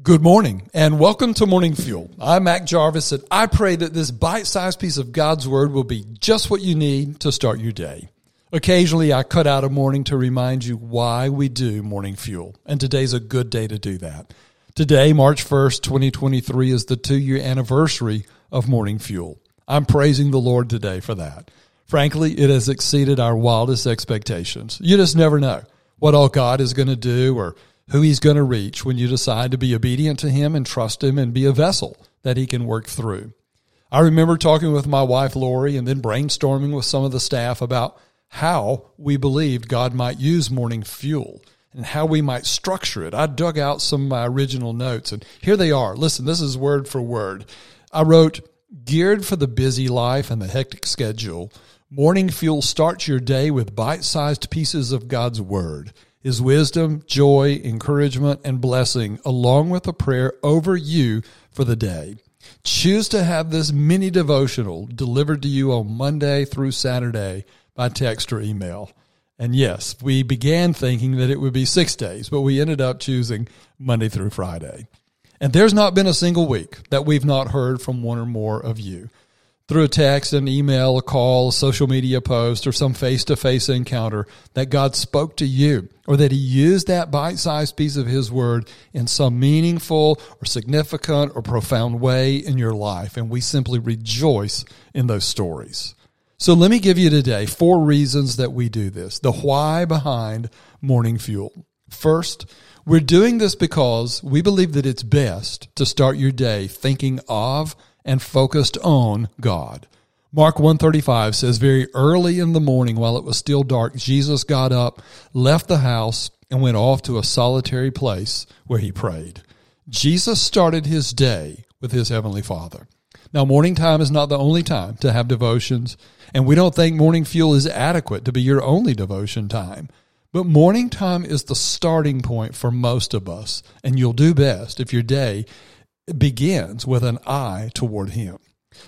Good morning and welcome to Morning Fuel. I'm Mac Jarvis and I pray that this bite sized piece of God's Word will be just what you need to start your day. Occasionally, I cut out a morning to remind you why we do Morning Fuel, and today's a good day to do that. Today, March 1st, 2023, is the two year anniversary of Morning Fuel. I'm praising the Lord today for that. Frankly, it has exceeded our wildest expectations. You just never know what all God is going to do or who he's going to reach when you decide to be obedient to him and trust him and be a vessel that he can work through. I remember talking with my wife, Lori, and then brainstorming with some of the staff about how we believed God might use morning fuel and how we might structure it. I dug out some of my original notes and here they are. Listen, this is word for word. I wrote, geared for the busy life and the hectic schedule. Morning fuel starts your day with bite sized pieces of God's word is wisdom, joy, encouragement, and blessing, along with a prayer over you for the day. Choose to have this mini devotional delivered to you on Monday through Saturday by text or email. And yes, we began thinking that it would be six days, but we ended up choosing Monday through Friday. And there's not been a single week that we've not heard from one or more of you through a text, an email, a call, a social media post, or some face to face encounter that God spoke to you, or that He used that bite sized piece of His Word in some meaningful or significant or profound way in your life. And we simply rejoice in those stories. So let me give you today four reasons that we do this the why behind morning fuel. First, we're doing this because we believe that it's best to start your day thinking of and focused on God. Mark 135 says very early in the morning while it was still dark Jesus got up, left the house and went off to a solitary place where he prayed. Jesus started his day with his heavenly Father. Now morning time is not the only time to have devotions, and we don't think morning fuel is adequate to be your only devotion time. But morning time is the starting point for most of us, and you'll do best if your day begins with an eye toward Him.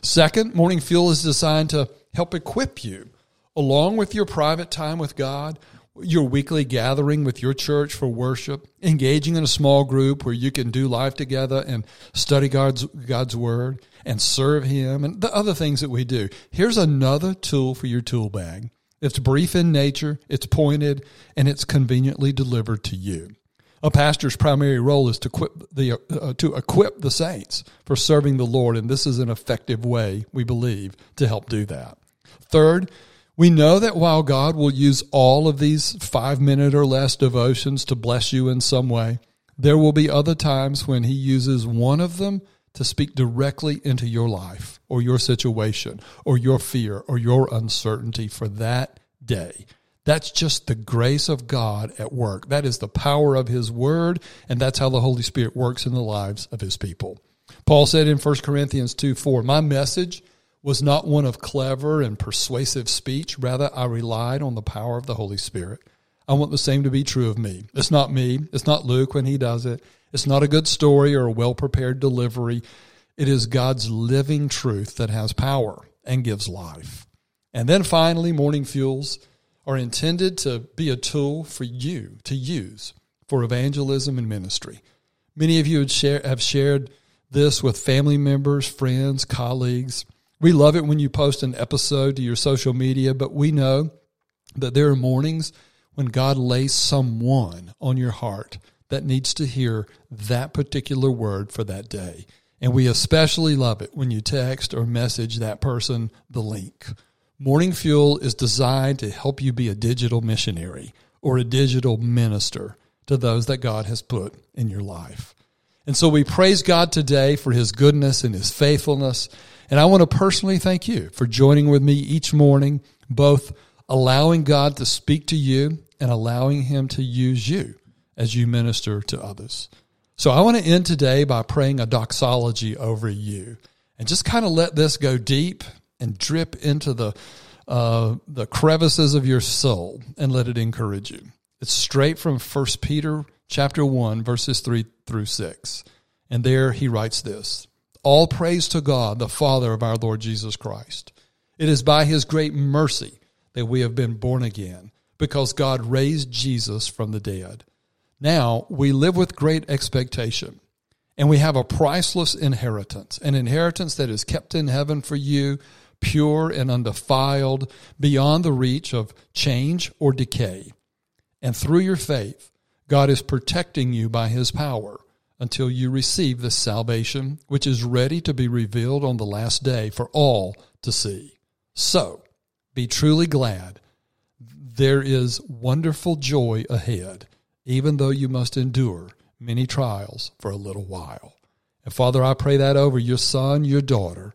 Second, morning fuel is designed to help equip you, along with your private time with God, your weekly gathering with your church for worship, engaging in a small group where you can do life together and study God's, God's Word and serve Him, and the other things that we do. Here's another tool for your tool bag. It's brief in nature, it's pointed, and it's conveniently delivered to you. A pastor's primary role is to equip the uh, to equip the saints for serving the Lord, and this is an effective way we believe to help do that. Third, we know that while God will use all of these five minute or less devotions to bless you in some way, there will be other times when He uses one of them to speak directly into your life or your situation or your fear or your uncertainty for that day. That's just the grace of God at work. That is the power of His Word, and that's how the Holy Spirit works in the lives of His people. Paul said in 1 Corinthians 2 4, My message was not one of clever and persuasive speech. Rather, I relied on the power of the Holy Spirit. I want the same to be true of me. It's not me. It's not Luke when he does it. It's not a good story or a well prepared delivery. It is God's living truth that has power and gives life. And then finally, morning fuels are intended to be a tool for you to use for evangelism and ministry. Many of you have shared this with family members, friends, colleagues. We love it when you post an episode to your social media, but we know that there are mornings when God lays someone on your heart that needs to hear that particular word for that day. And we especially love it when you text or message that person the link. Morning Fuel is designed to help you be a digital missionary or a digital minister to those that God has put in your life. And so we praise God today for his goodness and his faithfulness. And I want to personally thank you for joining with me each morning, both allowing God to speak to you and allowing him to use you as you minister to others. So I want to end today by praying a doxology over you and just kind of let this go deep and drip into the uh, the crevices of your soul and let it encourage you. It's straight from First Peter chapter 1 verses 3 through 6. And there he writes this. All praise to God, the Father of our Lord Jesus Christ. It is by his great mercy that we have been born again because God raised Jesus from the dead. Now we live with great expectation And we have a priceless inheritance, an inheritance that is kept in heaven for you, pure and undefiled, beyond the reach of change or decay. And through your faith, God is protecting you by his power until you receive this salvation, which is ready to be revealed on the last day for all to see. So, be truly glad. There is wonderful joy ahead, even though you must endure many trials for a little while. And Father, I pray that over your son, your daughter,